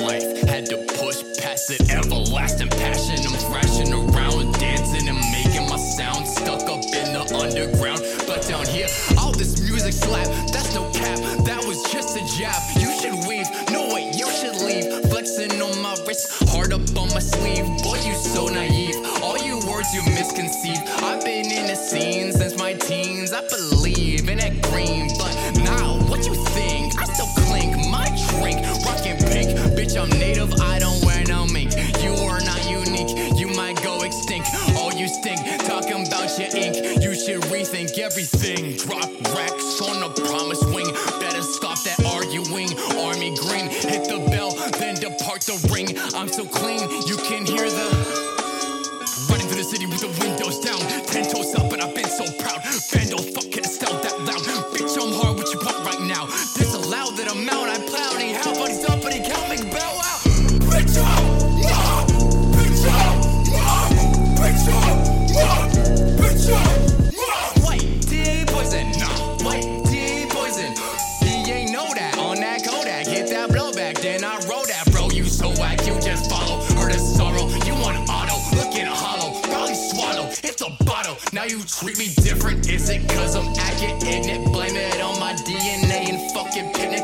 life. Had to push past it, everlasting passion. I'm thrashing around, dancing and making my sound. Stuck up in the underground, but down here, all this music slap. That's no cap, that was just a jab. You should weave, no way, you should leave. Flexing on my wrist, hard up on my sleeve. Boy, you so naive. All you words you misconceived. I've been in the scene since my teens. I believe. Everything. Drop racks on a promise wing. Better stop that arguing. Army green, hit the bell, then depart the ring. I'm so clean, you can hear the. Running through the city with the windows down. Ten toes up, and I've been so proud. Vandal, fuck style that loud. Bitch, I'm hard, That blowback, then I wrote that, bro. You so whack, you just follow. Heard of sorrow, you want auto, looking hollow, probably swallow. It's a bottle. Now you treat me different. Is it cause I'm acting ignorant? Blame it on my DNA and fucking pin